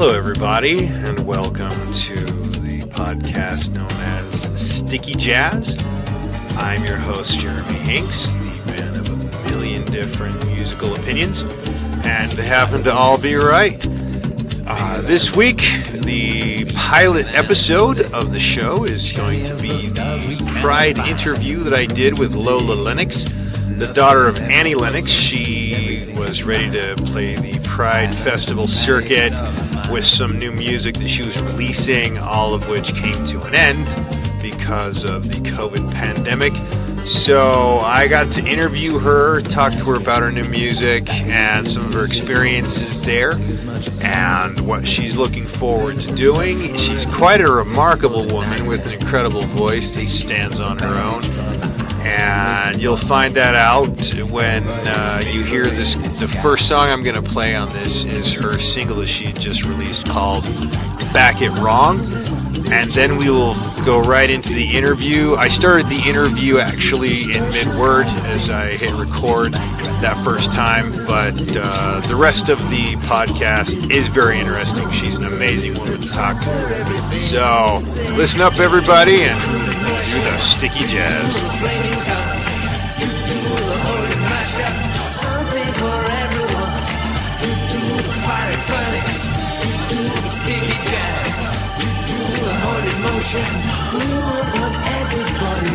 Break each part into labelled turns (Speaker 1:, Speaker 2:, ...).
Speaker 1: Hello, everybody, and welcome to the podcast known as Sticky Jazz. I'm your host, Jeremy Hanks, the man of a million different musical opinions, and they happen to all be right. Uh, this week, the pilot episode of the show is going to be the Pride interview that I did with Lola Lennox, the daughter of Annie Lennox. She was ready to play the Pride Festival circuit with some new music that she was releasing, all of which came to an end because of the COVID pandemic. So I got to interview her, talk to her about her new music and some of her experiences there and what she's looking forward to doing. She's quite a remarkable woman with an incredible voice that stands on her own. And you'll find that out when uh, you hear this. The first song I'm going to play on this is her single that she just released called Back It Wrong and then we will go right into the interview. I started the interview actually in mid word as I hit record that first time, but uh, the rest of the podcast is very interesting. She's an amazing woman to talk to. So listen up, everybody, and do the sticky jazz. We want what everybody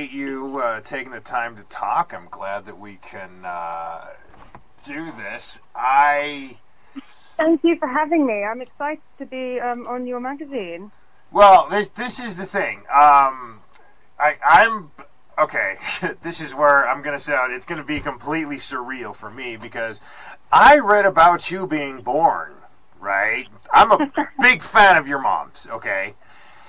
Speaker 1: has. you uh, taking the time to talk. I'm glad that we can uh, do this. I
Speaker 2: thank you for having me. I'm excited to be um, on your magazine.
Speaker 3: Well, this this is the thing. Um, I I'm okay. this is where I'm gonna sound. It's gonna be completely surreal for me because I read about you being born. Right. I'm a big fan of your mom's. Okay.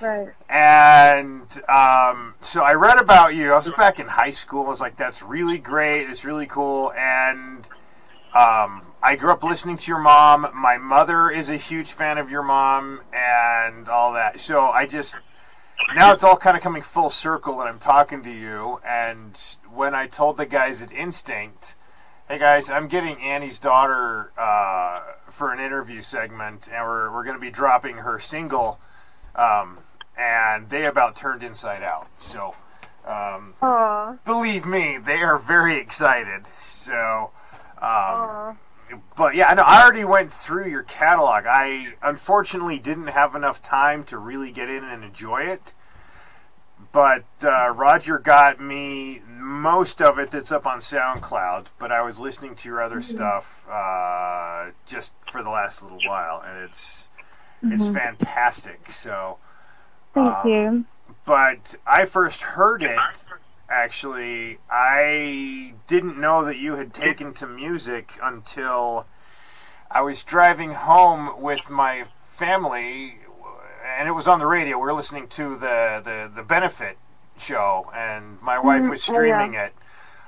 Speaker 2: Right.
Speaker 3: And um, so I read about you. I was back in high school. I was like, "That's really great. It's really cool." And um, I grew up listening to your mom. My mother is a huge fan of your mom, and all that. So I just now it's all kind of coming full circle, and I'm talking to you. And when I told the guys at Instinct, "Hey guys, I'm getting Annie's daughter uh, for an interview segment, and we're we're going to be dropping her single." Um, and they about turned inside out. So, um, believe me, they are very excited. So, um, but yeah, no, I already went through your catalog. I unfortunately didn't have enough time to really get in and enjoy it. But uh, Roger got me most of it that's up on SoundCloud. But I was listening to your other stuff uh, just for the last little while, and it's it's fantastic. So,
Speaker 2: Thank
Speaker 3: Um,
Speaker 2: you.
Speaker 3: but I first heard it actually. I didn't know that you had taken to music until I was driving home with my family, and it was on the radio. We were listening to the the, the benefit show, and my wife was
Speaker 2: Mhm. Oh, yeah.
Speaker 3: streaming it.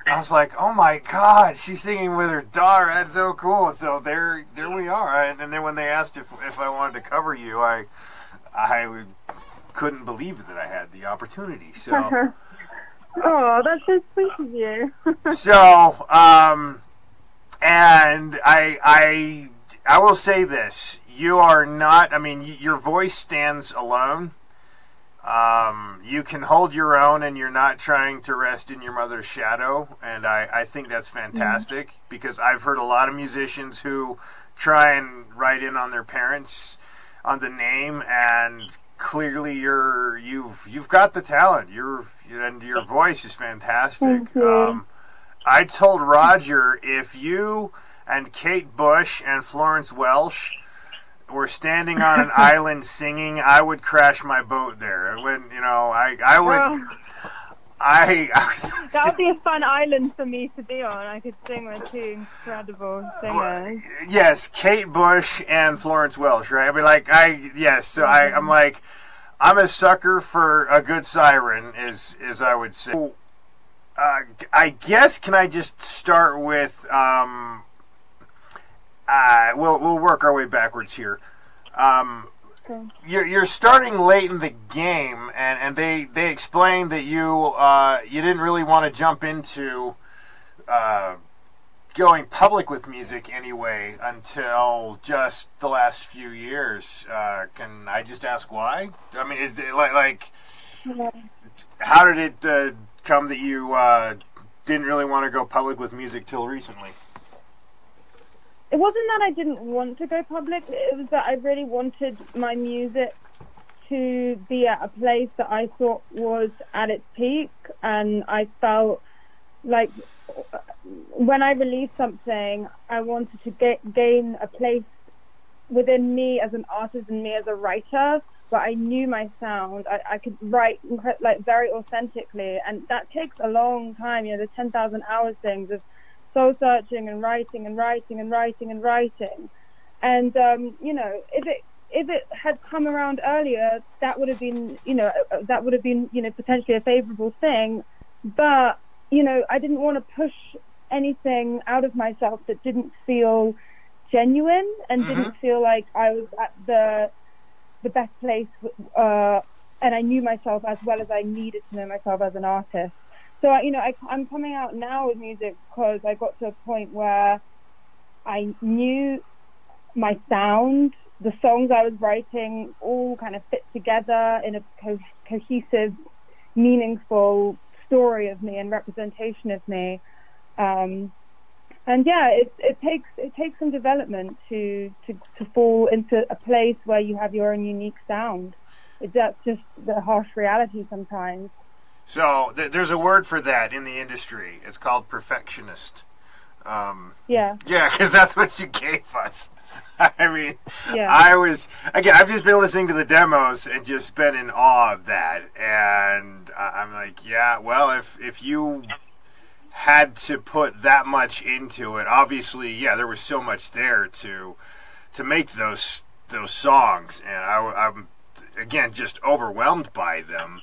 Speaker 3: I was like, "Oh my God, she's singing with her daughter! That's so cool!" So there, there we are. And, and then when they asked if if I wanted to cover you, I, I would- couldn't believe that I had the opportunity. So,
Speaker 2: oh, that's so sweet of you.
Speaker 3: so, um, and I, I, I will say this: you are not. I mean, y- your voice stands alone. Um, you can hold your own, and you're not trying to rest in your mother's shadow. And I, I think that's fantastic because I've heard a lot of musicians who try and write in on their parents on the name, and clearly you're you've you've got the talent. You're and your voice is fantastic. Um, I told Roger if you and Kate Bush and Florence Welch were standing on an island singing, I would crash my boat there. When you know, I I would.
Speaker 2: Well,
Speaker 3: I, I
Speaker 2: that would be a fun island for me to be on. I could sing with two incredible singers.
Speaker 3: yes, Kate Bush and Florence Welch, right? I mean, like, I yes, so I, I'm like, I'm a sucker for a good siren, is is I would say. Uh, I guess can I just start with um, uh, we'll we'll work our way backwards here. Um, You're, you're starting late in the game, and, and they they explained that you uh, you didn't really want to jump into uh, going public with music anyway until just the last few years. Uh, can I just ask why? I mean, is it like like how did it uh, come that you uh, didn't really want to go public with music till recently?
Speaker 2: It wasn't that I didn't want to go public. It was that I really wanted my music to be at a place that I thought was at its peak, and I felt like when I released something, I wanted to get, gain a place within me as an artist and me as a writer. But I knew my sound. I, I could write like very authentically, and that takes a long time. You know, the ten thousand hours things of soul searching and writing and writing and writing and writing. And um, you know, if it if it had come around earlier, that would have been you know that would have been you know potentially a favourable thing. But you know, I didn't want to push anything out of myself that didn't feel genuine and
Speaker 3: Mhm.
Speaker 2: didn't feel like I was at the the best place. Uh, and I knew myself as well as I needed to know myself as an artist. So you know, I, I'm coming out now with music because I got to a point where I knew my sound, the songs I was writing, all kind of fit together in a co- cohesive, meaningful story of me and representation of me. Um, and yeah, it, it takes it takes some development to, to to fall into a place where you have your own unique sound. It, that's just the harsh reality sometimes.
Speaker 3: So th- there's a word for that in the industry. It's called perfectionist. Um,
Speaker 2: Yeah.
Speaker 3: yeah, because that's what you gave us. I mean,
Speaker 2: Yeah.
Speaker 3: I was again. I've just been listening to the demos and just been in awe of that. And I'm like, yeah. Well, if if you had to put that much into it, obviously, yeah, there was so much there to to make those those songs, and I, I'm again just overwhelmed by them.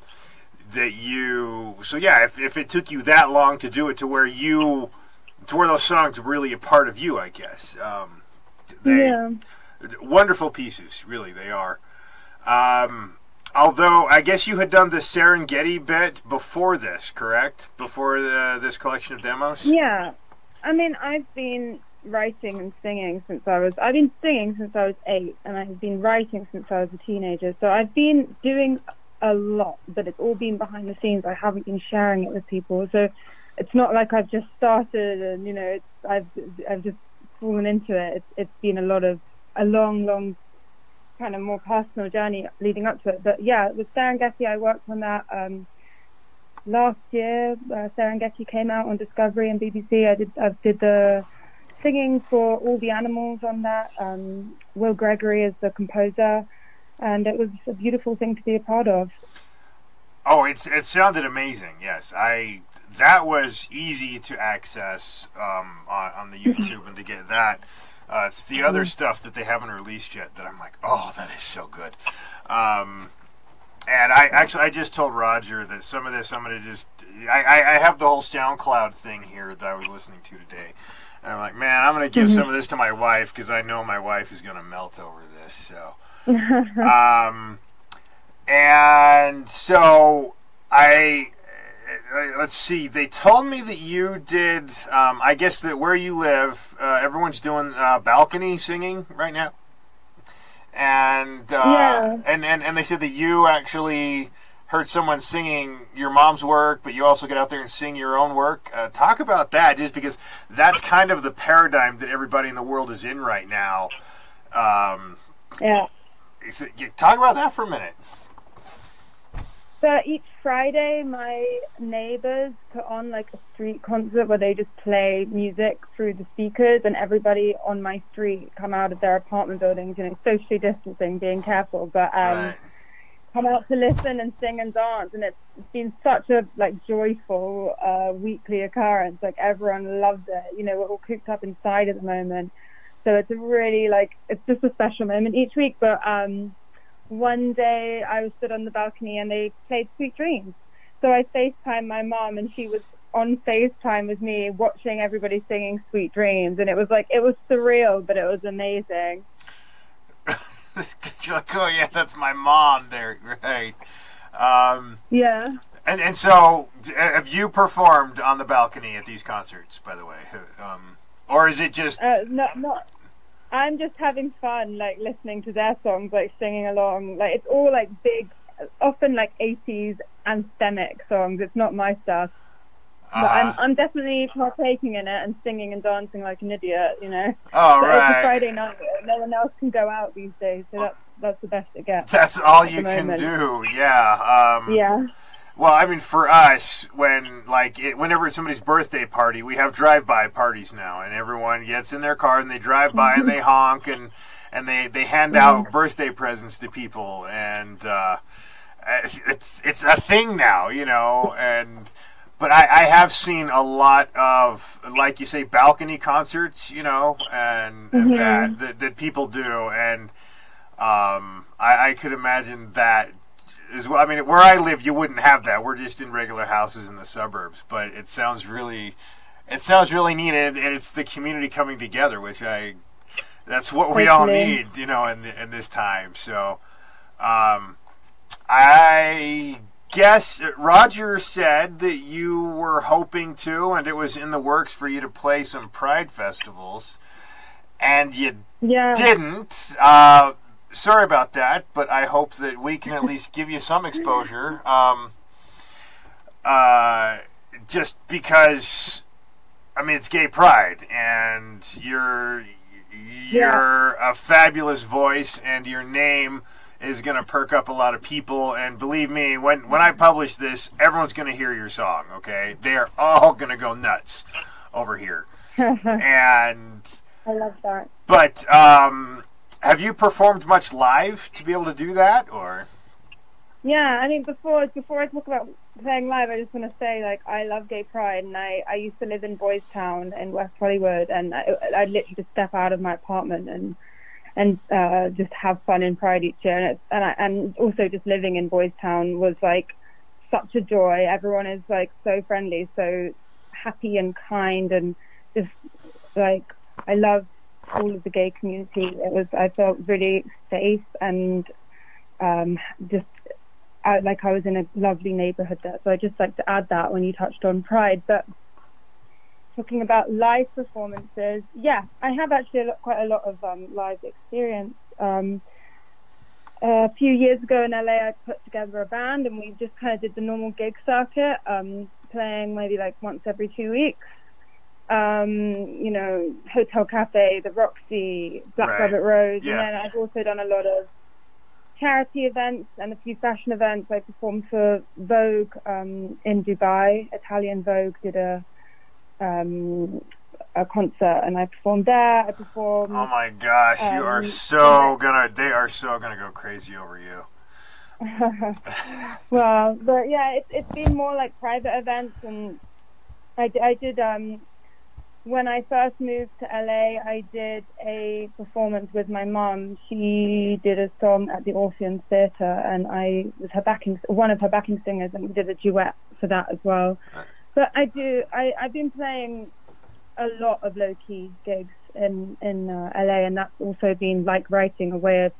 Speaker 3: That you, so yeah, if if it took you that long to do it, to where you, to where those songs were really a part of you, I guess. Um, they,
Speaker 2: yeah.
Speaker 3: wonderful pieces, really they are. Um, although I guess you had done the Serengeti bit before this, correct? Before the, this collection of demos.
Speaker 2: Yeah. I mean, I've been writing and singing since I was. I've been singing since I was eight, and I've been writing since I was a teenager. So I've been doing a lot, but it's all been behind the scenes. I haven't been sharing it with people. So it's not like I've just started and you know it's I've I've just fallen into it. It's it's been a lot of a long, long kind of more personal journey leading up to it. But yeah, with Serengeti, I worked on that. Um, last year, uh, Serengeti came out on Discovery and BBC. I did I did the singing for all the animals on that. Um, Will Gregory is the composer, and it was a beautiful thing to be a part of.
Speaker 3: Oh, it's it sounded amazing. Yes, I that was easy to access um, on on the YouTube and to get that. Uh, it's the other stuff that they haven't released yet that I'm like, oh, that is so good. Um, and I actually I just told Roger that some of this I'm gonna just I, I, I have the whole SoundCloud thing here that I was listening to today, and I'm like, man, I'm gonna give some of this to my wife because I know my wife is gonna melt over this. So, um, and so I let's see. They told me that you did. Um, I guess that where you live, uh, everyone's doing uh, balcony singing right now, and uh,
Speaker 2: Yeah.
Speaker 3: and, and and they said that you actually heard someone singing your mom's work, but you also get out there and sing your own work. Uh, talk about that, just because that's kind of the paradigm that everybody in the world is in right now. Um,
Speaker 2: Yeah.
Speaker 3: Is it- you- talk about that for a minute.
Speaker 2: So each Friday, my neighbors put on like a street concert where they just play music through the speakers, and everybody on my street come out of their apartment buildings, you know, socially distancing, being careful, but um,
Speaker 3: Right.
Speaker 2: come out to listen and sing and dance. And it's been such a like joyful uh, weekly occurrence. Like everyone loves it. You know, we're all cooped up inside at the moment, so it's a really like it's just a special moment each week. But um, one day I was stood on the balcony and they played Sweet Dreams. So I FaceTimed my mom and she was on FaceTime with me watching everybody singing Sweet Dreams and it was like it was surreal but it was amazing.
Speaker 3: you're like, oh yeah, that's my mom there, right? Um,
Speaker 2: Yeah.
Speaker 3: and and so, have you performed on the balcony at these concerts? By the way, um, or is it just?
Speaker 2: Uh, not not I'm just having fun like listening to their songs like singing along like it's all like big often like 80s anthemic songs it's not my stuff but I'm
Speaker 3: uh,
Speaker 2: I'm definitely partaking in it and singing and dancing like an idiot you know
Speaker 3: all
Speaker 2: But It's a. Friday night. No one else can go out these days, so that's that's the best it gets.
Speaker 3: That's all you can do. Yeah. Um,
Speaker 2: Yeah,
Speaker 3: Well, I mean, for us, when like it, whenever it's somebody's birthday party, we have drive-by parties now, and everyone gets in their car and they drive by and they honk and and they they hand out birthday presents to people, and uh, it's it's a thing now, you know, and. But I, I have seen a lot of, like you say, balcony concerts, you know, and, and that, that that people do, and um, I, I could imagine that as well. I mean, where I live, you wouldn't have that. We're just in regular houses in the suburbs, but it sounds really, it sounds really neat, and, and it's the community coming together, which I, that's what we all need, you know, in the, in this time. So, um, I guess Roger said that you were hoping to, and it was in the works for you to play some Pride festivals, and you
Speaker 2: yeah.
Speaker 3: didn't. Uh, sorry about that, but I hope that we can at least give you some exposure. Um, uh, just because, I mean, it's gay pride, and you're you're a fabulous voice, and your name is going to perk up a lot of people. And believe me, when when I publish this, everyone's going to hear your song. Okay, they are all going to go nuts over here. and
Speaker 2: I love that.
Speaker 3: but um, have you performed much live to be able to do that, or?
Speaker 2: Yeah, I mean, before before I talk about playing live, I just want to say, like, I love gay pride, and I, I used to live in Boys Town in West Hollywood, and I, I'd literally just step out of my apartment and and uh, just have fun in Pride each year, and it's, and I, and also just living in Boys Town was like such a joy. Everyone is like so friendly, so happy and kind, and just like I love all of the gay community. It was I felt really safe and um, just like I was in a lovely neighborhood there. So I just like to add that when you touched on Pride, but talking about live performances, yeah, I have actually a lot, quite a lot of um, live experience. Um, a few years ago in LA, I put together a band and we just kind of did the normal gig circuit, um, playing maybe like once every two weeks. Um, you know, Hotel Cafe, the Roxy, Black
Speaker 3: Right.
Speaker 2: Rabbit Rose,
Speaker 3: Yeah.
Speaker 2: and then I've also done a lot of charity events and a few fashion events. I performed for Vogue um, in Dubai. Italian Vogue did a um, a concert, and I performed there. I performed.
Speaker 3: Oh my gosh, you are
Speaker 2: Um,
Speaker 3: so gonna. They are so gonna go crazy over you.
Speaker 2: well, but yeah, it's it's been more like private events, and I, I did um when I first moved to LA, I did a performance with my mom. She did a song at the Orpheum Theatre, and I was her backing one of her backing singers, and we did a duet for that as well. But I do I I've been playing a lot of low key gigs in in uh, LA, and that's also been like writing a way of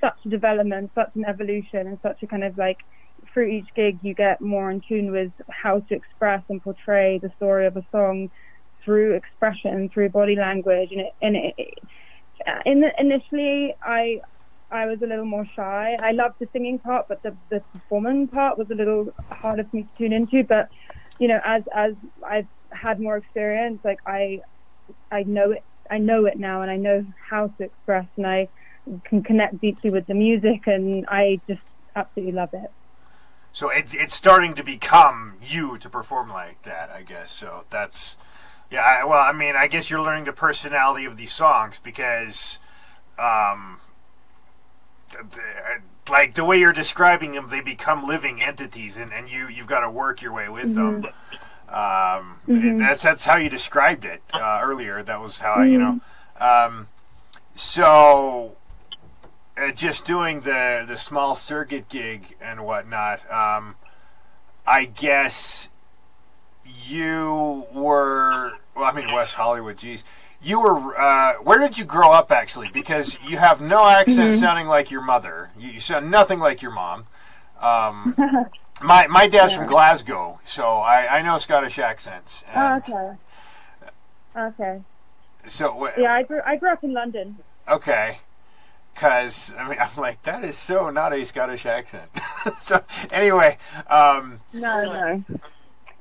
Speaker 2: such a development, such an evolution, and such a kind of like through each gig you get more in tune with how to express and portray the story of a song through expression, through body language, and it, and it, in the, initially I I was a little more shy. I loved the singing part, but the the performing part was a little harder for me to tune into. But you know, as as I've had more experience, like I I know it I know it now, and I know how to express, and I can connect deeply with the music, and I just absolutely love it.
Speaker 3: So it's it's starting to become you to perform like that, I guess. So that's yeah. I, well, I mean, I guess you're learning the personality of these songs because, um, th- like the way you're describing them, they become living entities, and, and you you've got to work your way with them. Um, and that's that's how you described it uh, earlier. That was how I, you know. Um, so uh, just doing the the small circuit gig and whatnot. Um, I guess you were. Well, I mean West Hollywood. Geez, you were. Uh, where did you grow up actually? Because you have no accent sounding like your mother. You, you sound nothing like your mom. Um, my my dad's from Glasgow, so I, I know Scottish accents.
Speaker 2: Oh, okay. Okay.
Speaker 3: So
Speaker 2: Yeah, I grew I grew up in London.
Speaker 3: Okay. Because, I mean, I'm like, that is so not a Scottish accent. so, anyway, um,
Speaker 2: No, no.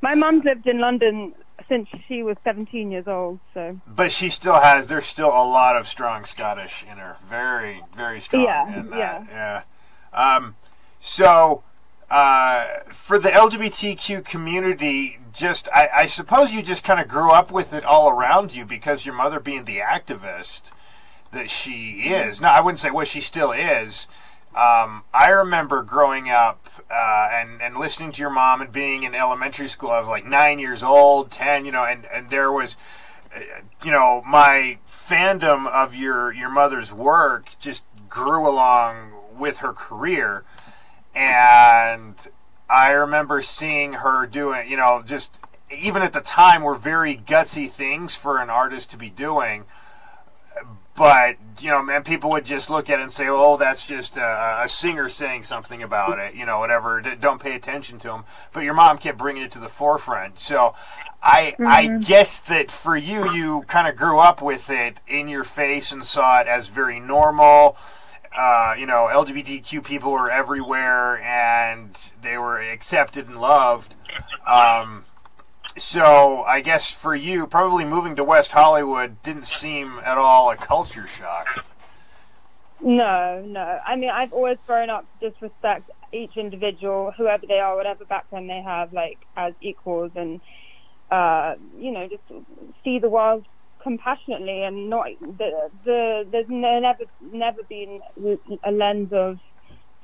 Speaker 2: My mum's lived in London since she was 17 years old, so
Speaker 3: but she still has, there's still a lot of strong Scottish in her. Very, very strong
Speaker 2: Yeah,
Speaker 3: in that. Yeah. Um, so, uh, for the LGBTQ community, just, I, I suppose you just kind of grew up with it all around you because your mother being the activist that she is. No, I wouldn't say what she still is. Um, I remember growing up uh, and and listening to your mom and being in elementary school. I was like nine years old, ten, you know, and and there was, uh, you know, my fandom of your your mother's work just grew along with her career, and I remember seeing her doing, you know, just even at the time were very gutsy things for an artist to be doing but you know, man, people would just look at it and say, "Oh, that's just a, a singer saying something about it," you know, whatever. D- Don't pay attention to him. But your mom kept bringing it to the forefront. So, I I guess that for you, you kind of grew up with it in your face and saw it as very normal. Uh, you know, LGBTQ people were everywhere and they were accepted and loved. Um, so I guess for you, probably moving to West Hollywood didn't seem at all a culture shock.
Speaker 2: no, no. I mean, I've always grown up to just respect each individual, whoever they are, whatever background they have, like as equals. And uh, you know, just see the world compassionately and not the, the there's no, never never been a lens of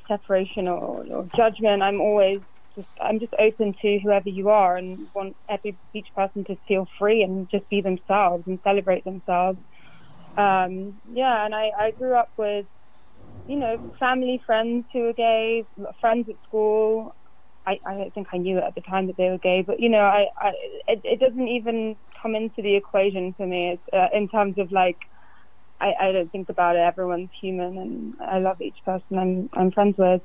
Speaker 2: separation or, or judgment. I'm always just I'm just open to whoever you are and want every each person to feel free and just be themselves and celebrate themselves. Um, yeah, and I, I grew up with you know family friends who were gay, friends at school. I, I don't think I knew it at the time that they were gay, but you know, I, I it, it doesn't even come into the equation for me it's, uh, in terms of like I, I don't think about it. Everyone's human, and I love each person I'm I'm friends with.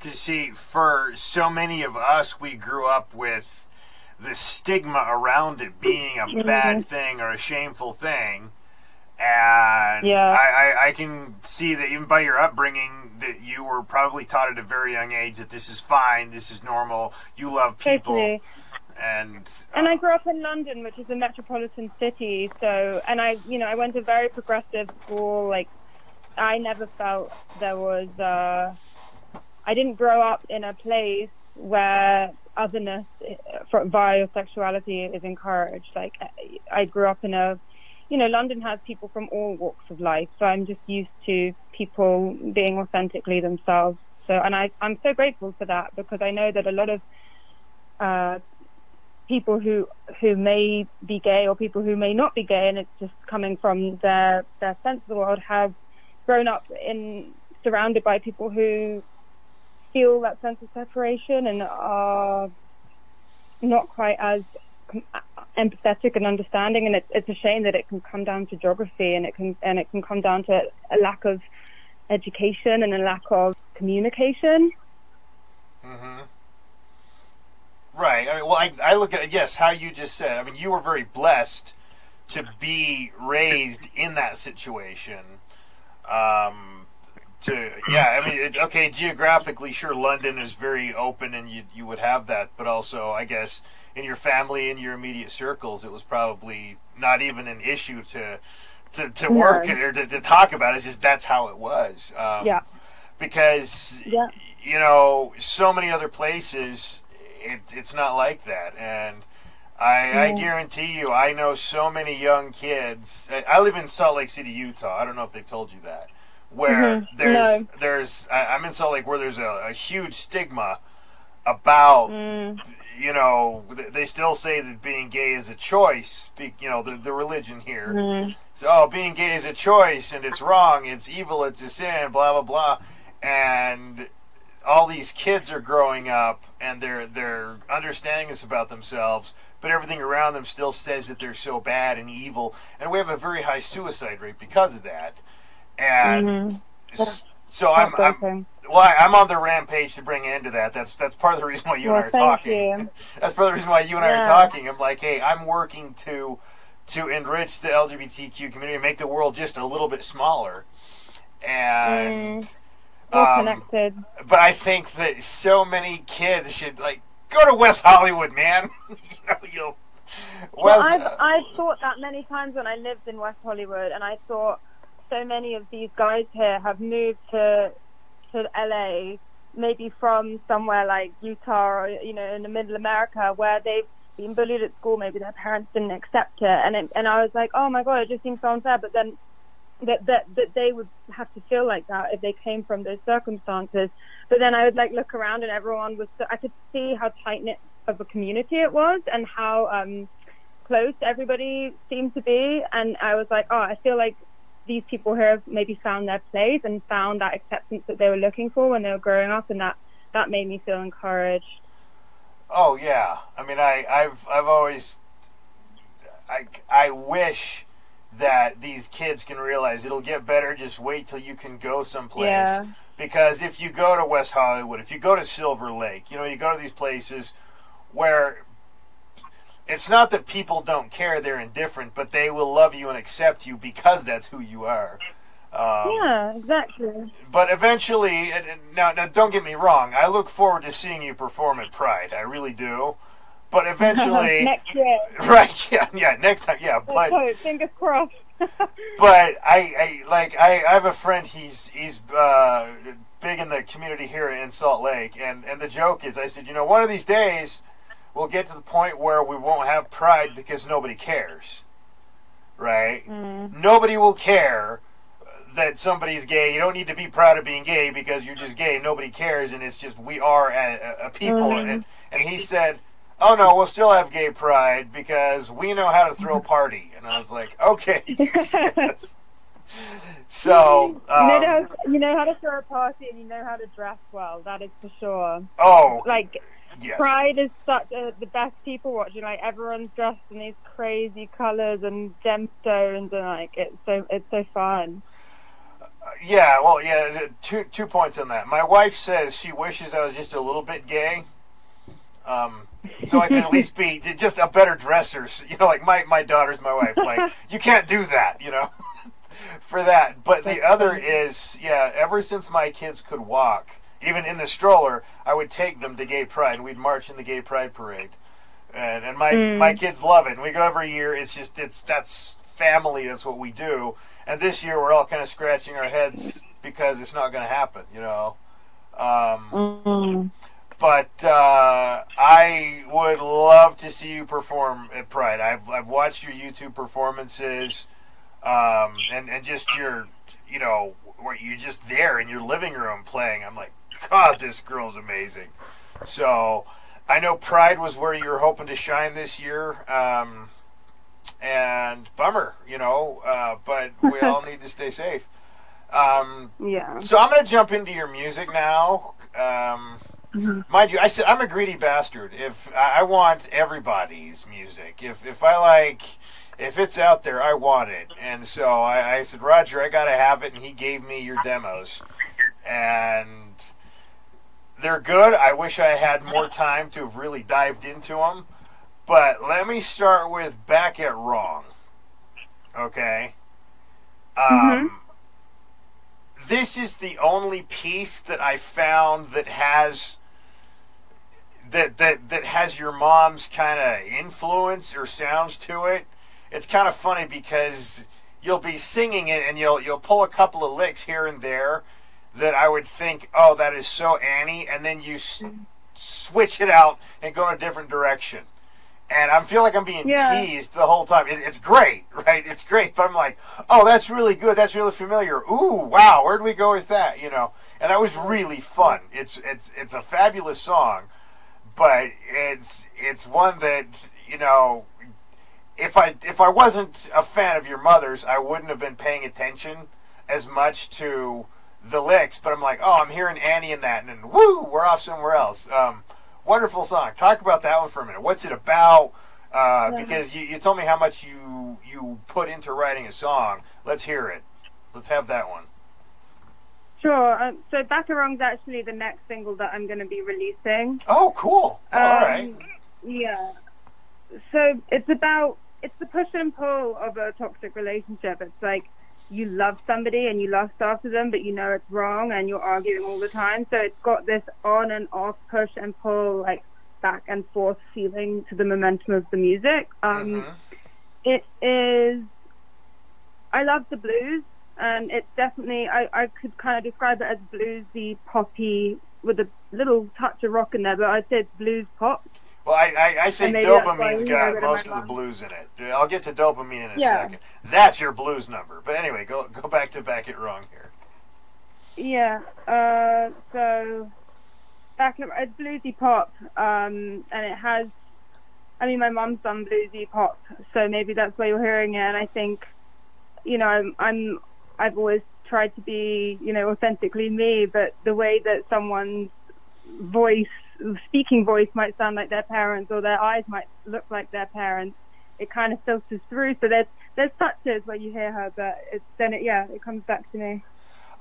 Speaker 3: Because see, for so many of us, we grew up with the stigma around it being a mm-hmm. bad thing or a shameful thing. And yeah. I, I, I, can see that even by your upbringing, that you were probably taught at a very young age that this is fine, this is normal, you love people. Totally. And
Speaker 2: uh, and I grew up in London, which is a metropolitan city. So, and I, you know, I went to a very progressive school. Like, I never felt there was. Uh, I didn't grow up in a place where otherness uh, via sexuality is encouraged. Like, I grew up in a you know, London has people from all walks of life, so I'm just used to people being authentically themselves. So, and I, I'm so grateful for that because I know that a lot of uh, people who who may be gay or people who may not be gay, and it's just coming from their their sense of the world, have grown up in surrounded by people who feel that sense of separation and are not quite as empathetic and understanding, and it's it's a shame that it can come down to geography and it can and it can come down to a lack of education and a lack of communication.
Speaker 3: Mm-hmm. Right. I mean, well, I, I look at it, yes, how you just said. I mean, you were very blessed to be raised in that situation. Um, to yeah, I mean, it, okay, geographically, sure, London is very open, and you you would have that, but also, I guess in your family, in your immediate circles, it was probably not even an issue to to, to work or to, to, talk about. It's just that's how it was.
Speaker 2: Um, yeah.
Speaker 3: Because yeah. you know, so many other places, it, it's not like that, and. I, I, guarantee you, I know so many young kids. I live in Salt Lake City, Utah. I don't know if they told you that. Where mm-hmm. there's no. there's I, am in Salt Lake where there's a, a huge stigma about mm you know, they still say that being gay is a choice. You know, the, the religion here. Mm-hmm. So, oh, being gay is a choice, and it's wrong, it's evil, it's a sin, blah blah blah, and all these kids are growing up, and they're they're understanding this about themselves, but everything around them still says that they're so bad and evil, and we have a very high suicide rate because of that, and. Mm-hmm. So I'm, I'm, well, I, am on the rampage to bring into that. That's that's part of the reason why you well, and I are talking. You. That's part of the reason why you and yeah. I are talking. I'm like, hey, I'm working to to enrich the LGBTQ community, make the world just a little bit smaller, and mm.
Speaker 2: um, connected.
Speaker 3: But I think that so many kids should like go to West Hollywood, man. you know, you'll.
Speaker 2: Well, I've, uh, I've thought that many times when I lived in West Hollywood, and I thought so many of these guys here have moved to to LA, maybe from somewhere like Utah or you know in the middle America where they've been bullied at school, maybe their parents didn't accept it, and it, and I was like, oh my god, it just seems so unfair. But then that that that they would have to feel like that if they came from those circumstances. But then I would like look around and everyone was. So, I could see how tight knit of a community it was and how um close everybody seemed to be, and I was like, oh, I feel like these people here have maybe found their place and found that acceptance that they were looking for when they were growing up, and that that made me feel encouraged.
Speaker 3: Oh yeah, I mean, I I've I've always I I wish that these kids can realize it'll get better. Just wait till you can go someplace. Yeah. Because if you go to West Hollywood, if you go to Silver Lake, you know, you go to these places where it's not that people don't care; they're indifferent, but they will love you and accept you because that's who you are.
Speaker 2: Um, yeah, exactly.
Speaker 3: But eventually, now, now, don't get me wrong. I look forward to seeing you perform at Pride. I really do. But eventually,
Speaker 2: next year,
Speaker 3: right? Yeah, yeah. Next time, yeah. But
Speaker 2: hope, fingers crossed.
Speaker 3: but I, I like I, I have a friend. He's he's uh, big in the community here in Salt Lake, and and the joke is, I said, you know, one of these days we'll get to the point where we won't have pride because nobody cares. Right?
Speaker 2: Mm.
Speaker 3: Nobody will care that somebody's gay. You don't need to be proud of being gay because you're just gay. Nobody cares, and it's just we are a, a people.
Speaker 2: Mhm.
Speaker 3: And, and he said, "Oh no, we'll still have gay pride because we know how to throw a party." And I was like, "Okay." Yes. So,
Speaker 2: you, know
Speaker 3: um,
Speaker 2: how, you know how to throw a party and you know how to dress well. That is for sure.
Speaker 3: oh,
Speaker 2: Like
Speaker 3: yes.
Speaker 2: Pride is such a, the best people watching. Like everyone's dressed in these crazy colors and gemstones, and like it's so it's so fun.
Speaker 3: Yeah, well, yeah. Two two points on that. My wife says she wishes I was just a little bit gay, um, so I can at least be just a better dresser. You know, like my my daughter's my wife. Like you can't do that. You know, for that. But the other is, yeah. Ever since my kids could walk, even in the stroller, I would take them to Gay Pride, and we'd march in the Gay Pride parade. And and my
Speaker 2: Mm.
Speaker 3: my kids love it. And we go every year. It's just it's that's family. That's what we do. And this year we're all kind of scratching our heads because it's not going to happen, you know. Um,
Speaker 2: Mm.
Speaker 3: but uh, I would love to see you perform at Pride. I've I've watched your YouTube performances, um, and and just your, you know, where you're just there in your living room playing. I'm like, God, this girl's amazing. So I know Pride was where you were hoping to shine this year. Um, and bummer, you know, uh, but we all need to stay safe. Um,
Speaker 2: Yeah.
Speaker 3: so I'm going to jump into your music now. Um, Mind you, I said I'm a greedy bastard. If I I want everybody's music, if if I like, if it's out there, I want it. And so I, I said, Roger, I got to have it, and he gave me your demos, and they're good. I wish I had more time to have really dived into them. But let me start with back at wrong. Okay. Um, This is the only piece that I found that has that that that has your mom's kind of influence or sounds to it. It's kind of funny because you'll be singing it and you'll you'll pull a couple of licks here and there that I would think, oh, that is so Annie, and then you s- mm-hmm. switch it out and go in a different direction. And I feel like I'm being
Speaker 2: Yeah.
Speaker 3: teased the whole time. It, it's great, right? It's great. But I'm like, oh, that's really good. That's really familiar. Ooh, wow, where'd we go with that? You know, and that was really fun. It's it's it's a fabulous song, but it's it's one that you know, if I if I wasn't a fan of your mother's, I wouldn't have been paying attention as much to the licks. But I'm like, oh, I'm hearing Annie in that, and then woo, we're off somewhere else. Um, wonderful song. Talk about that one for a minute. What's it about? Uh, because you, you told me how much you you put into writing a song. Let's hear it. Let's have that one.
Speaker 2: Sure. Um, so Baccarong's actually the next single that I'm going to be releasing.
Speaker 3: Oh, cool. Oh, all right.
Speaker 2: Um, Yeah. So it's about it's the push and pull of a toxic relationship. It's like you love somebody and you lust after them, but you know it's wrong and you're arguing all the time. So it's got this on and off push and pull, like back and forth feeling to the momentum of the music. Um,
Speaker 3: Mhm.
Speaker 2: it is. I love the blues, and it's definitely. I, I could kind of describe it as bluesy, poppy, with a little touch of rock in there, but I'd say it's blues pop.
Speaker 3: Well, I, I, I say
Speaker 2: And maybe that's why
Speaker 3: dopamine's got
Speaker 2: have it in
Speaker 3: most of the blues in it. I'll get to dopamine in a
Speaker 2: Yeah.
Speaker 3: second. That's your blues number. But anyway, go go back to back it wrong here.
Speaker 2: Yeah. Uh, so back it, it's bluesy pop, um, and it has. I mean, my mum's done bluesy pop, so maybe that's why you're hearing it. And I think, you know, I'm, I'm I've always tried to be, you know, authentically me, but the way that someone's voice, speaking voice, might sound like their parents, or their eyes might look like their parents, it kind of filters through. So there's there's touches where you hear her, but it's then it yeah, it comes back to me.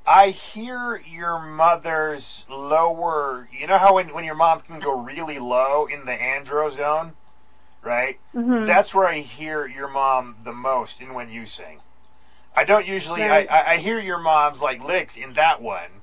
Speaker 3: I hear your mother's lower. You know how when, when your mom can go really low in the andro zone, right?
Speaker 2: Mhm.
Speaker 3: That's where I hear your mom the most in when you sing. I don't usually.
Speaker 2: Right.
Speaker 3: I, I hear your mom's like licks in that one,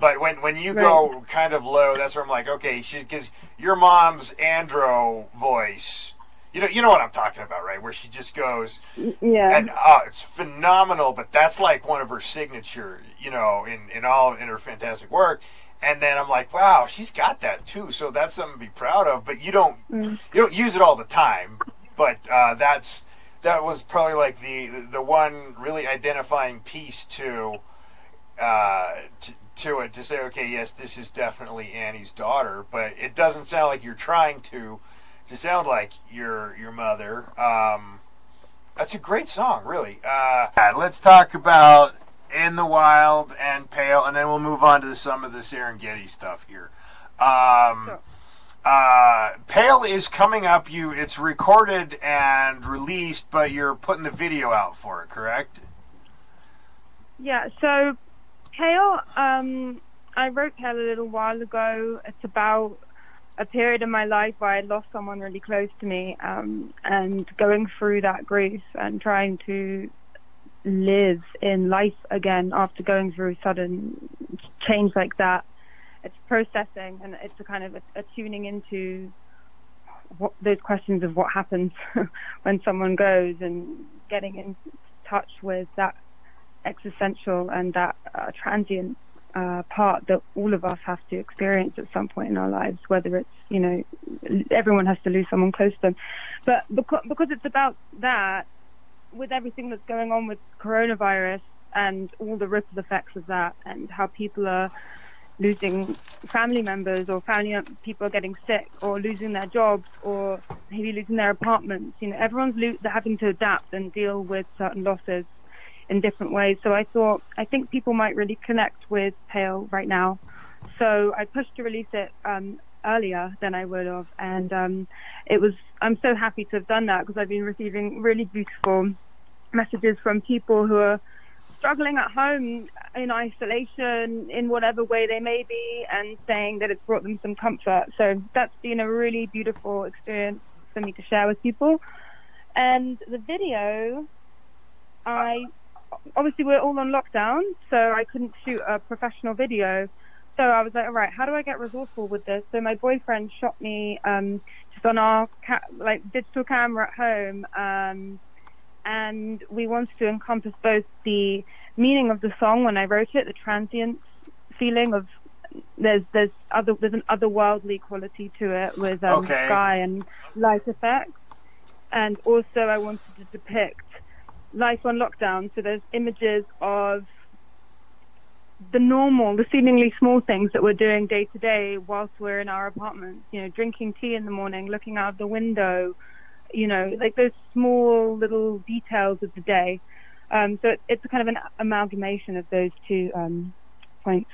Speaker 3: but when when you go kind of low, that's where I'm like, okay, she because your mom's andro voice. You know, you know what I'm talking about, right? Where she just goes,
Speaker 2: Yeah.
Speaker 3: and oh, it's phenomenal. But that's like one of her signature, you know, in in all in her fantastic work. and then I'm like, wow, she's got that too. So that's something to be proud of. But you don't
Speaker 2: Mm.
Speaker 3: you don't use it all the time. But uh, that's that was probably like the the one really identifying piece to uh, to, to it to say, okay, yes, this is definitely Annie's daughter. But it doesn't sound like you're trying to to sound like your your mother. Um, that's a great song, really. Uh, let's talk about In the Wild and Pale, and then we'll move on to some of the Serengeti stuff here. Um,
Speaker 2: Sure.
Speaker 3: uh, Pale is coming up. You, it's recorded and released, but you're putting the video out for it, correct?
Speaker 2: Yeah, so Pale, um, I wrote Pale a little while ago. It's about a period in my life where I lost someone really close to me, um, and going through that grief and trying to live in life again after going through sudden change like that. It's processing and it's a kind of a, a tuning into what those questions of what happens when someone goes and getting in touch with that existential and that uh, transient uh, part that all of us have to experience at some point in our lives, whether it's, you know, everyone has to lose someone close to them. But because, because it's about that, with everything that's going on with coronavirus and all the ripple effects of that and how people are losing family members or family people are getting sick or losing their jobs or maybe losing their apartments. You know, everyone's lo- having to adapt and deal with certain losses in different ways. So I thought I think people might really connect with Pale right now. So I pushed to release it um, earlier than I would have, and um, it was. I'm so happy to have done that because I've been receiving really beautiful messages from people who are struggling at home in isolation in whatever way they may be and saying that it's brought them some comfort. So that's been a really beautiful experience for me to share with people. And the video, I obviously we're all on lockdown, so I couldn't shoot a professional video. So I was like, all right, how do I get resourceful with this? So my boyfriend shot me um, just on our ca- like digital camera at home, um, and we wanted to encompass both the meaning of the song when I wrote it, the transient feeling of there's there's other there's an otherworldly quality to it with um,
Speaker 3: Okay.
Speaker 2: sky and light effects, and also I wanted to depict life on lockdown. So there's images of the normal, the seemingly small things that we're doing day to day whilst we're in our apartments. You know, drinking tea in the morning, looking out of the window. You know, like those small little details of the day. Um, so it, it's kind of an amalgamation of those two um, points.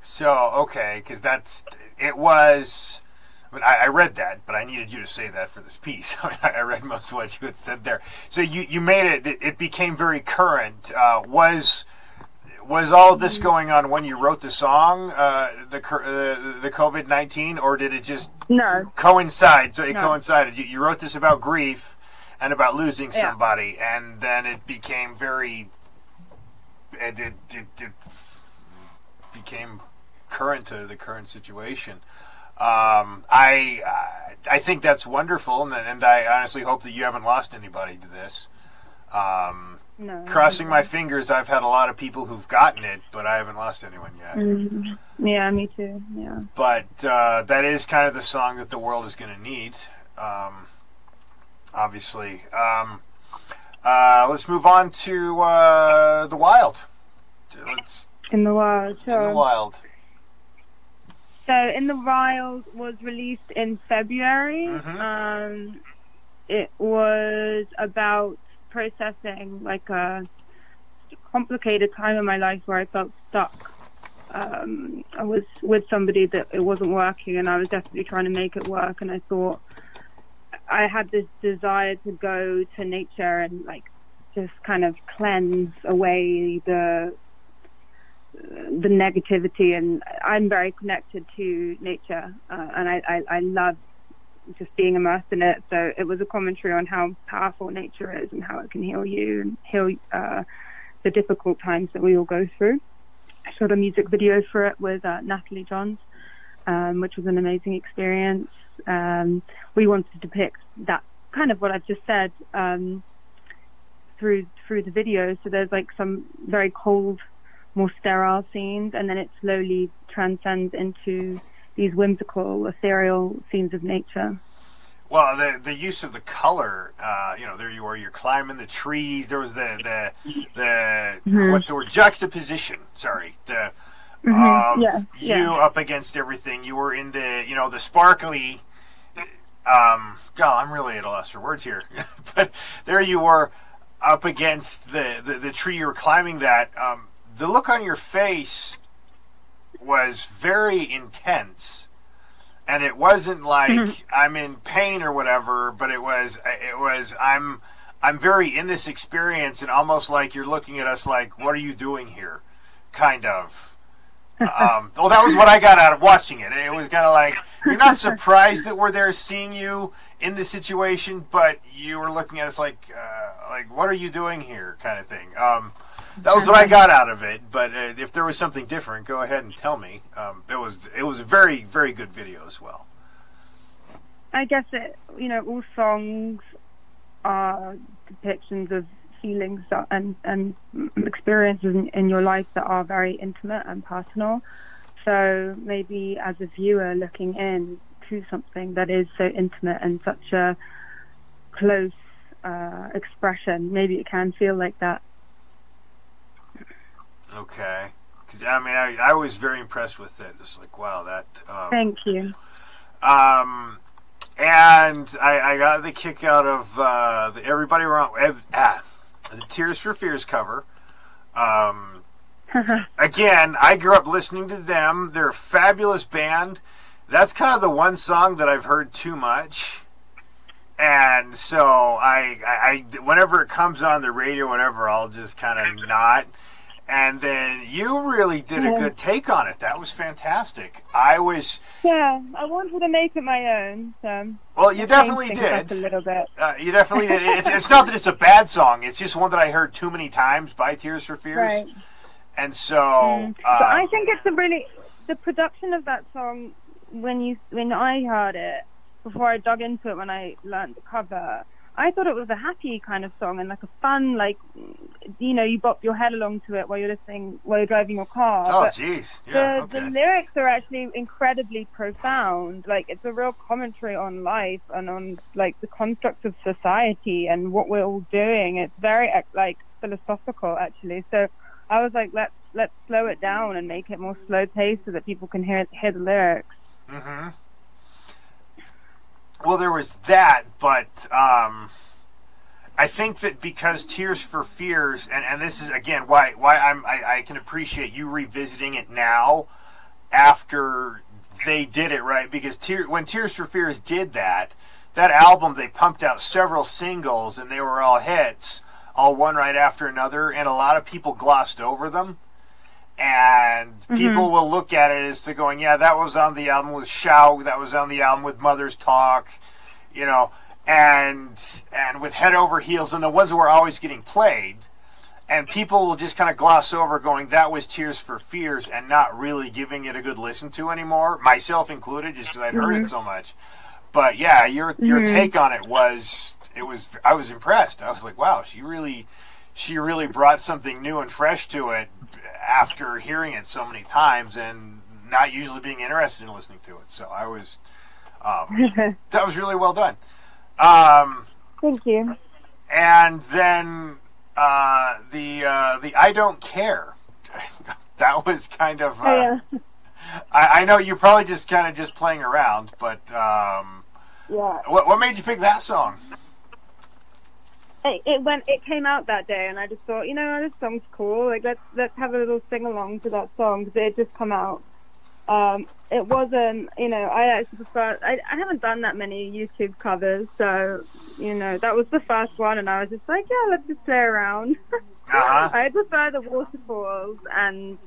Speaker 3: So okay, because that's it was. I, mean, I, I read that, but I needed you to say that for this piece. I, mean, I read most of what you had said there. So you, you made it. It, it became very current. Uh, was was all of this going on when you wrote the song, uh, the uh, the COVID nineteen, or did it just
Speaker 2: No,
Speaker 3: coincide? So it
Speaker 2: No.
Speaker 3: coincided. You, you wrote this about grief and about losing
Speaker 2: Yeah.
Speaker 3: somebody, and then it became very. It, it, it, it became current to the current situation. Um, I I think that's wonderful, and, and I honestly hope that you haven't lost anybody to this. Um,
Speaker 2: no.
Speaker 3: crossing my fingers, I've had a lot of people who've gotten it, but I haven't lost anyone yet.
Speaker 2: Mhm. Yeah, me too. Yeah.
Speaker 3: But uh, that is kind of the song that the world is going to need, um, obviously. Um, uh, let's move on to uh, the wild. Let's
Speaker 2: In the wild.
Speaker 3: in the wild.
Speaker 2: So, In the Wild was released in February.
Speaker 3: Mhm.
Speaker 2: Um, it was about processing like a complicated time in my life where I felt stuck. Um, I was with somebody that it wasn't working, and I was desperately trying to make it work. And I thought I had this desire to go to nature and like just kind of cleanse away the the negativity and I'm very connected to nature uh, and I, I, I love just being immersed in it. So it was a commentary on how powerful nature is and how it can heal you and heal uh, the difficult times that we all go through. I shot a music video for it with uh, Natalie Johns um, which was an amazing experience. Um, we wanted to depict that kind of what I've just said um, through through the video. So there's like some very cold more sterile scenes, and then it slowly transcends into these whimsical, ethereal scenes of nature.
Speaker 3: Well, the the use of the color, uh, you know, there you are, you're climbing the trees. There was the the the mm-hmm. what's the word juxtaposition? Sorry, the mm-hmm. yeah, you yeah. up against everything. You were in the you know the sparkly. Um, God, I'm really at a loss for words here, but there you were up against the, the, the tree you were climbing. That um, the look on your face was very intense and it wasn't like mm-hmm. I'm in pain or whatever, but it was it was I'm I'm very in this experience and almost like you're looking at us like what are you doing here, kind of. Um, well, that was what I got out of watching it. It was kind of like you're not surprised that we're there seeing you in this situation, but you were looking at us like uh, like what are you doing here, kind of thing. Um, that was what I got out of it. But uh, if there was something different, go ahead and tell me. Um, it was it was a very very good video as well.
Speaker 2: I guess it you know all songs are depictions of feelings and and experiences in, in your life that are very intimate and personal. So maybe as a viewer looking in to something that is so intimate and such a close uh, expression, maybe it can feel like that
Speaker 3: Okay. Because I mean, I, I was very impressed with it. It's like, wow, that. Um,
Speaker 2: Thank you.
Speaker 3: Um, and I, I got the kick out of uh, the everybody around ah, the Tears for Fears cover. Um, again, I grew up listening to them. They're a fabulous band. That's kind of the one song that I've heard too much. And so I, I, I whenever it comes on the radio, whatever, I'll just kind of not and then you really did a good take on it. That was fantastic. I was
Speaker 2: yeah. I wanted to make it my own. So
Speaker 3: well, you definitely did
Speaker 2: a little bit.
Speaker 3: Uh, you definitely did. It's, it's not that it's a bad song. It's just one that I heard too many times by Tears for Fears,
Speaker 2: right.
Speaker 3: and so. Mm. Um,
Speaker 2: I think it's a really the production of that song when you when I heard it before I dug into it when I learned the cover I thought it was a happy kind of song and like a fun, like you know, you bop your head along to it while you're listening, while you're driving your car.
Speaker 3: Oh, jeez.
Speaker 2: Yeah, the, okay. the lyrics are actually incredibly profound. Like it's a real commentary on life and on like the constructs of society and what we're all doing. It's very like philosophical actually. So I was like, let's let's slow it down and make it more slow paced so that people can hear hear the lyrics.
Speaker 3: Mm-hmm. Well, there was that, but um, I think that because Tears for Fears, and, and this is again why why I'm I, I can appreciate you revisiting it now after they did it right? Because Tear, when Tears for Fears did that, that album they pumped out several singles and they were all hits, all one right after another, and a lot of people glossed over them and mm-hmm. people will look at it as to going, yeah, that was on the album with Shout, that was on the album with Mother's Talk, you know, and and with Head Over Heels, and the ones that were always getting played, and people will just kind of gloss over, going, that was Tears for Fears, and not really giving it a good listen to anymore, myself included, just because I'd heard mm-hmm. it so much. But yeah, your your mm-hmm. take on it was it was I was impressed. I was like, wow, she really she really brought something new and fresh to it after hearing it so many times and not usually being interested in listening to it. So I was, um, that was really well done. Um,
Speaker 2: Thank you.
Speaker 3: And then uh, the uh, the I don't care. that was kind of. Uh, oh, yeah. I, I, know you're probably just kind of just playing around, but um,
Speaker 2: yeah.
Speaker 3: What, what made you pick that song?
Speaker 2: It, it went it came out that day and I just thought you know this song's cool like let's let's have a little sing along to that song because it had just come out um, it wasn't you know I actually prefer I, I haven't done that many YouTube covers so you know that was the first one and I was just like yeah let's just play around
Speaker 3: uh-huh.
Speaker 2: I prefer the waterfalls and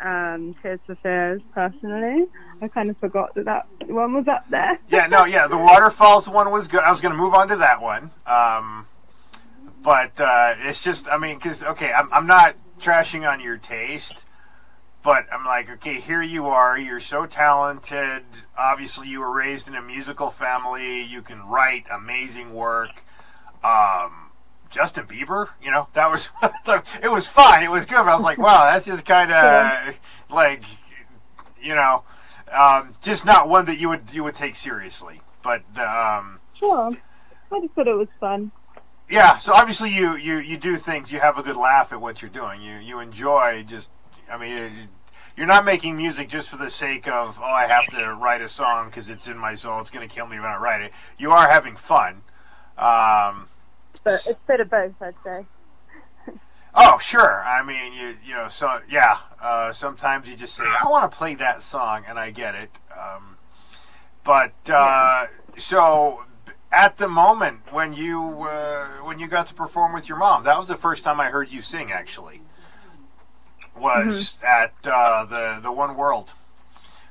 Speaker 2: um, Tears for Fears personally. I kind of forgot that that one was up there.
Speaker 3: yeah, no, yeah, the waterfalls one was good. I was going to move on to that one. Um, but uh, it's just, I mean, because okay, I'm I'm not trashing on your taste, but I'm like, okay, here you are. You're so talented. Obviously, you were raised in a musical family. You can write amazing work. Um, Justin Bieber, you know, that was it was fun. It was good. But I was like, wow, that's just kind of like, you know, um, just not one that you would you would take seriously. But um,
Speaker 2: sure, I just thought it was fun.
Speaker 3: Yeah. So obviously, you you you do things. You have a good laugh at what you're doing. You you enjoy just. I mean. You're not making music just for the sake of, oh, I have to write a song because it's in my soul. It's going to kill me when I don't write it. You are having fun. Um,
Speaker 2: but it's a bit of both, I'd say.
Speaker 3: Oh, sure. I mean, you you know, so yeah. Uh, sometimes you just say, "I want to play that song," and I get it. Um, but uh, so at the moment when you uh, when you got to perform with your mom, that was the first time I heard you sing. Actually, was mm-hmm. at uh, the the One World,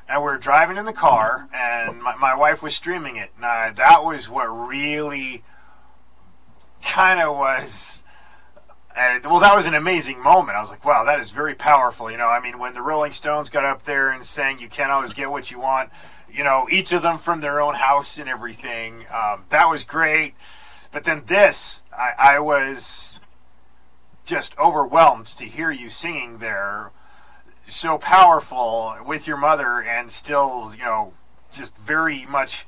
Speaker 3: and we are driving in the car, and my, my wife was streaming it, and I, that was what really kind of was. And well, that was an amazing moment. I was like, wow, that is very powerful. You know, I mean, when the Rolling Stones got up there and sang, you can't always get what you want, you know, each of them from their own house and everything, um, that was great. But then this, I, I was just overwhelmed to hear you singing there so powerful with your mother and still, you know, just very much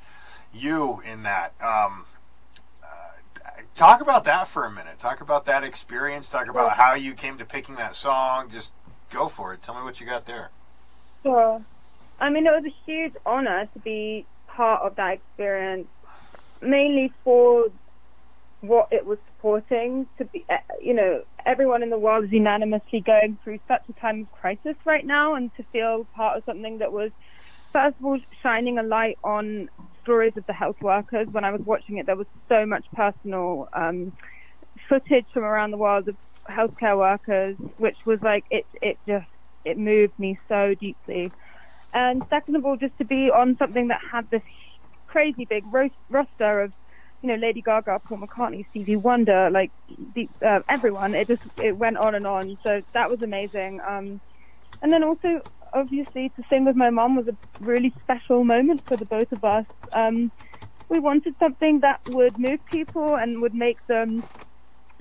Speaker 3: you in that. Um, talk about that for a minute. Talk about that experience. Talk about how you came to picking that song. Just go for it. Tell me what you got there.
Speaker 2: Sure. I mean, it was a huge honor to be part of that experience, mainly for what it was supporting. To be, eh, you know, everyone in the world is unanimously going through such a time of crisis right now, and to feel part of something that was, first of all, shining a light on stories of the health workers. When I was watching it, there was so much personal um, footage from around the world of healthcare workers, which was like it. It just it moved me so deeply. And second of all, just to be on something that had this crazy big ro- roster of, you know, Lady Gaga, Paul McCartney, Stevie Wonder, like the, uh, everyone. It just it went on and on. So that was amazing. Um, and then also obviously to sing with my mom was a really special moment for the both of us. Um, we wanted something that would move people and would make them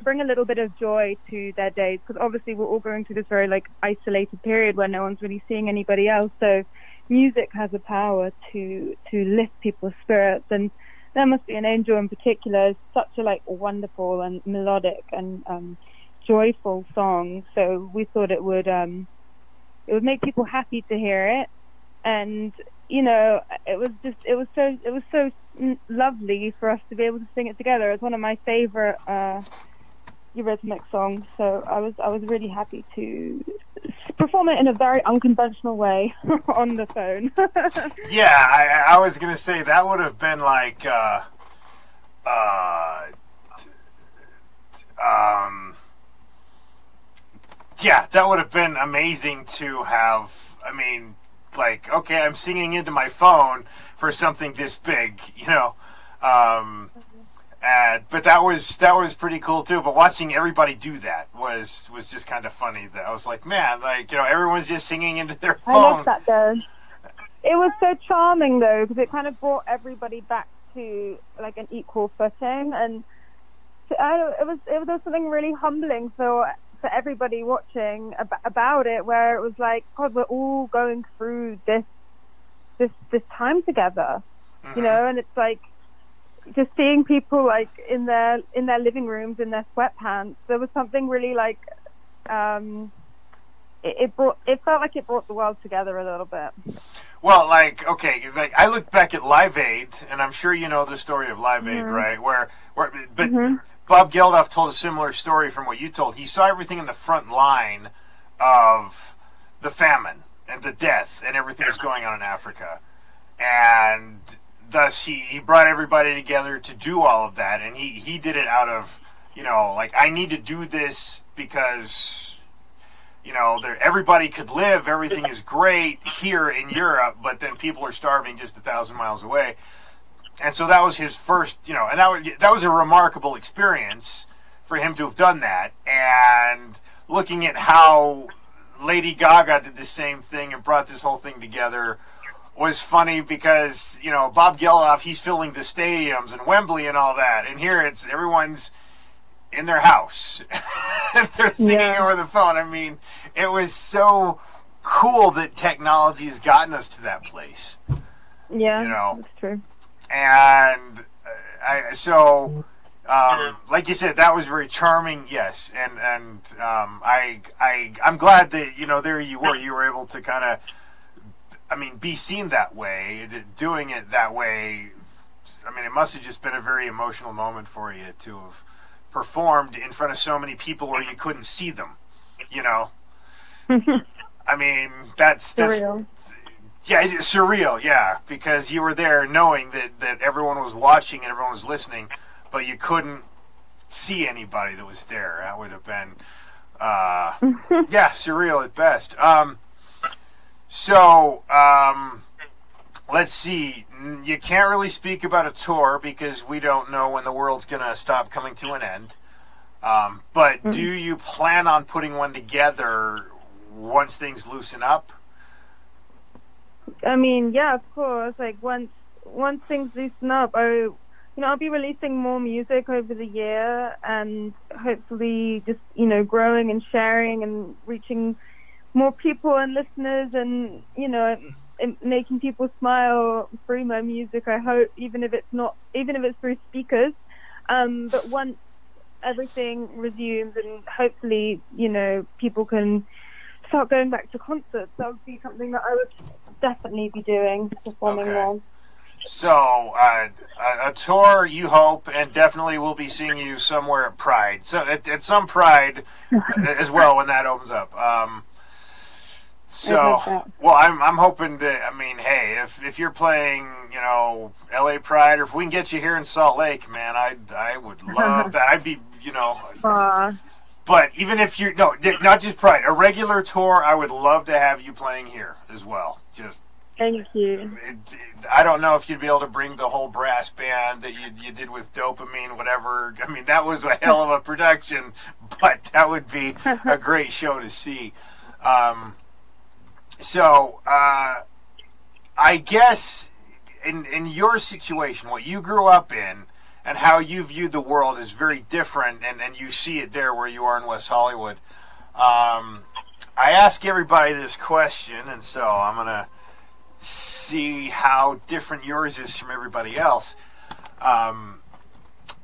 Speaker 2: bring a little bit of joy to their days because obviously we're all going through this very like isolated period where no one's really seeing anybody else. So music has a power to to lift people's spirits. And there must be an angel in particular such a like wonderful and melodic and um joyful song. So we thought it would um it would make people happy to hear it, and you know, it was just it was so it was so lovely for us to be able to sing it together. It's one of my favorite uh, Eurythmic song, so I was I was really happy to perform it in a very unconventional way on the phone.
Speaker 3: yeah, I, I was gonna say that would have been like. Uh, uh, um, yeah, that would have been amazing to have. I mean, like, okay, I'm singing into my phone for something this big, you know. Um, but that was that was pretty cool too. But watching everybody do that was was just kind of funny. That I was like, man, like you know, everyone's just singing into their phone. I
Speaker 2: love that though. It was so charming though because it kind of brought everybody back to like an equal footing, and I, it was it was something really humbling for for everybody watching ab- about it, where it was like, God, we're all going through this this this time together, mm-hmm. you know, and it's like just seeing people like in their in their living rooms in their sweatpants. There was something really like um, it, it brought it felt like it brought the world together a little bit.
Speaker 3: Well, like okay, like I look back at Live Aid, and I'm sure you know the story of Live Aid, mm-hmm. right? Where, where, but mm-hmm. Bob Geldof told a similar story from what you told. He saw everything in the front line of the famine and the death and everything that's going on in Africa. And thus he, he brought everybody together to do all of that. And he, he did it out of, you know, like, I need to do this because, you know, everybody could live. Everything is great here in Europe, but then people are starving just a thousand miles away and so that was his first, you know, and that was that was a remarkable experience for him to have done that. And looking at how Lady Gaga did the same thing and brought this whole thing together was funny because you know Bob Geldof he's filling the stadiums and Wembley and all that, and here it's everyone's in their house. They're singing
Speaker 2: Yeah.
Speaker 3: over the phone. I mean, it was so cool that technology has gotten us to that place.
Speaker 2: Yeah,
Speaker 3: You know.
Speaker 2: that's true.
Speaker 3: And uh, I, so, um, like you said, that was very charming. Yes, and and um, I I I'm glad that you know there you were. You were able to kind of, I mean, be seen that way, doing it that way. I mean, it must have just been a very emotional moment for you to have performed in front of so many people where you couldn't see them. You know. I mean, that's that's
Speaker 2: Surreal.
Speaker 3: yeah, it is surreal. Yeah, because you were there knowing that that everyone was watching and everyone was listening, but you couldn't see anybody that was there. That would have been, uh, yeah, surreal at best. Um, so um, let's see. You can't really speak about a tour because we don't know when the world's gonna stop coming to an end. Um, but do you plan on putting one together once things loosen up?
Speaker 2: I mean, yeah, of course. Like once once things loosen up, I, you know, I'll be releasing more music over the year, and hopefully, just you know, growing and sharing and reaching more people and listeners, and you know, making people smile through my music. I hope, even if it's not, even if it's through speakers. Um, but once everything resumes, and hopefully, you know, people can start going back to concerts, that would be something that I would definitely be doing, performing
Speaker 3: Okay.
Speaker 2: more.
Speaker 3: So, uh, a, a tour, you hope, and definitely we'll be seeing you somewhere at Pride. So, at, at some Pride as well when that opens up. Um, so, well, I'm, I'm hoping to. I mean, hey, if if you're playing, you know, L.A. Pride, or if we can get you here in Salt Lake, man, I I would love that. I'd be, you know,
Speaker 2: Uh,
Speaker 3: but even if you're, no, not just Pride, a regular tour, I would love to have you playing here as well. Just
Speaker 2: thank you.
Speaker 3: it, I don't know if you'd be able to bring the whole brass band that you, you did with Dopamine, whatever. I mean, that was a hell of a production, but that would be a great show to see. Um, so, uh, I guess in in your situation, what you grew up in, and how you viewed the world is very different, and, and you see it there where you are in West Hollywood. Um, I ask everybody this question, and so I'm gonna see how different yours is from everybody else. Um,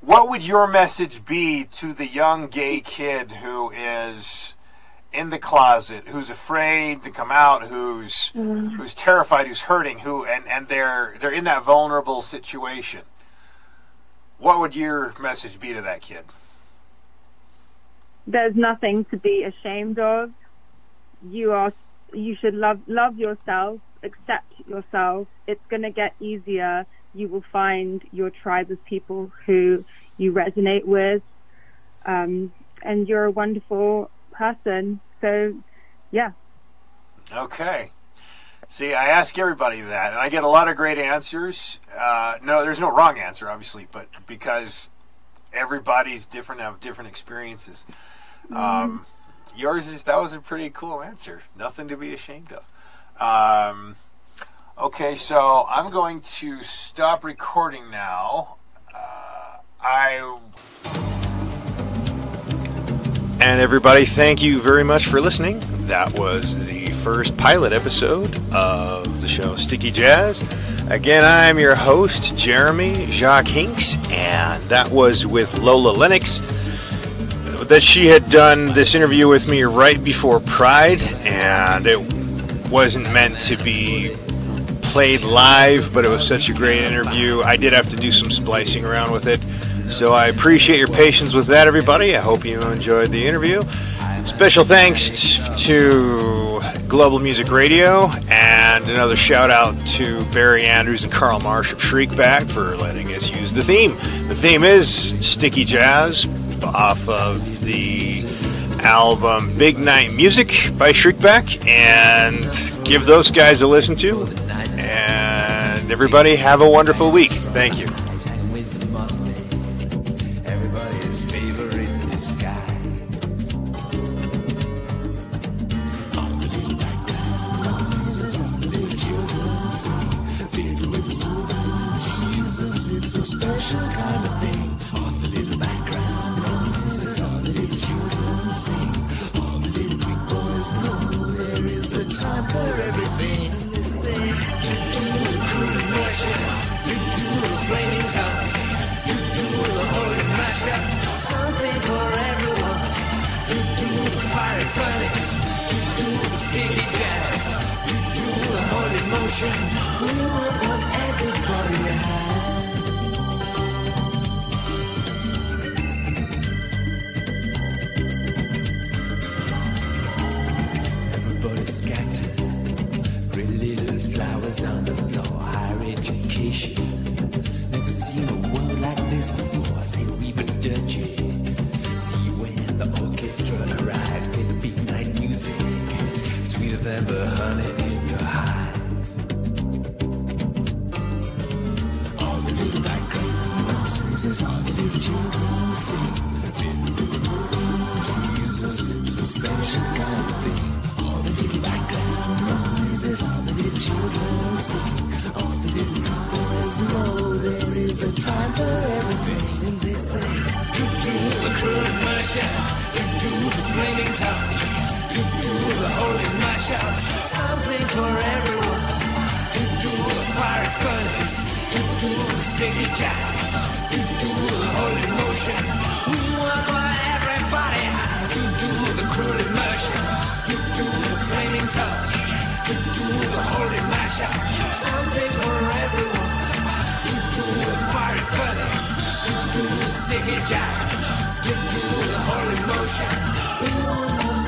Speaker 3: what would your message be to the young gay kid who is in the closet, who's afraid to come out, who's who's terrified, who's hurting, who and, and they're they're in that vulnerable situation? What would your message be to that kid?
Speaker 2: There's nothing to be ashamed of. You are. You should love love yourself. Accept yourself. It's gonna get easier. You will find your tribe of people who you resonate with, um, and you're a wonderful person. So, yeah.
Speaker 3: Okay. See, I ask everybody that, and I get a lot of great answers. Uh, no, there's no wrong answer, obviously, but because everybody's different, have different experiences. Um, yours is that was a pretty cool answer. Nothing to be ashamed of. Um, okay, so I'm going to stop recording now. Uh, I
Speaker 4: And everybody, thank you very much for listening. That was the first pilot episode of the show Sticky Jazz. Again, I'm your host, Jeremy Jacques Hinks, and that was with Lola Lennox. That she had done this interview with me right before Pride, and it wasn't meant to be played live, but it was such a great interview. I did have to do some splicing around with it. So I appreciate your patience with that, everybody. I hope you enjoyed the interview. Special thanks to Global Music Radio, and another shout out to Barry Andrews and Carl Marsh of Shriekback for letting us use the theme. The theme is Sticky Jazz off of the album Big Night Music by Shriekback, and give those guys a listen to. And everybody have a wonderful week. Thank you.
Speaker 5: 全部 the
Speaker 4: cruel immersion, due to the flaming tub, due to the holy mashup. Something for everyone, due to the fiery furnace, due to the sticky jacks, due to the holy motion. We want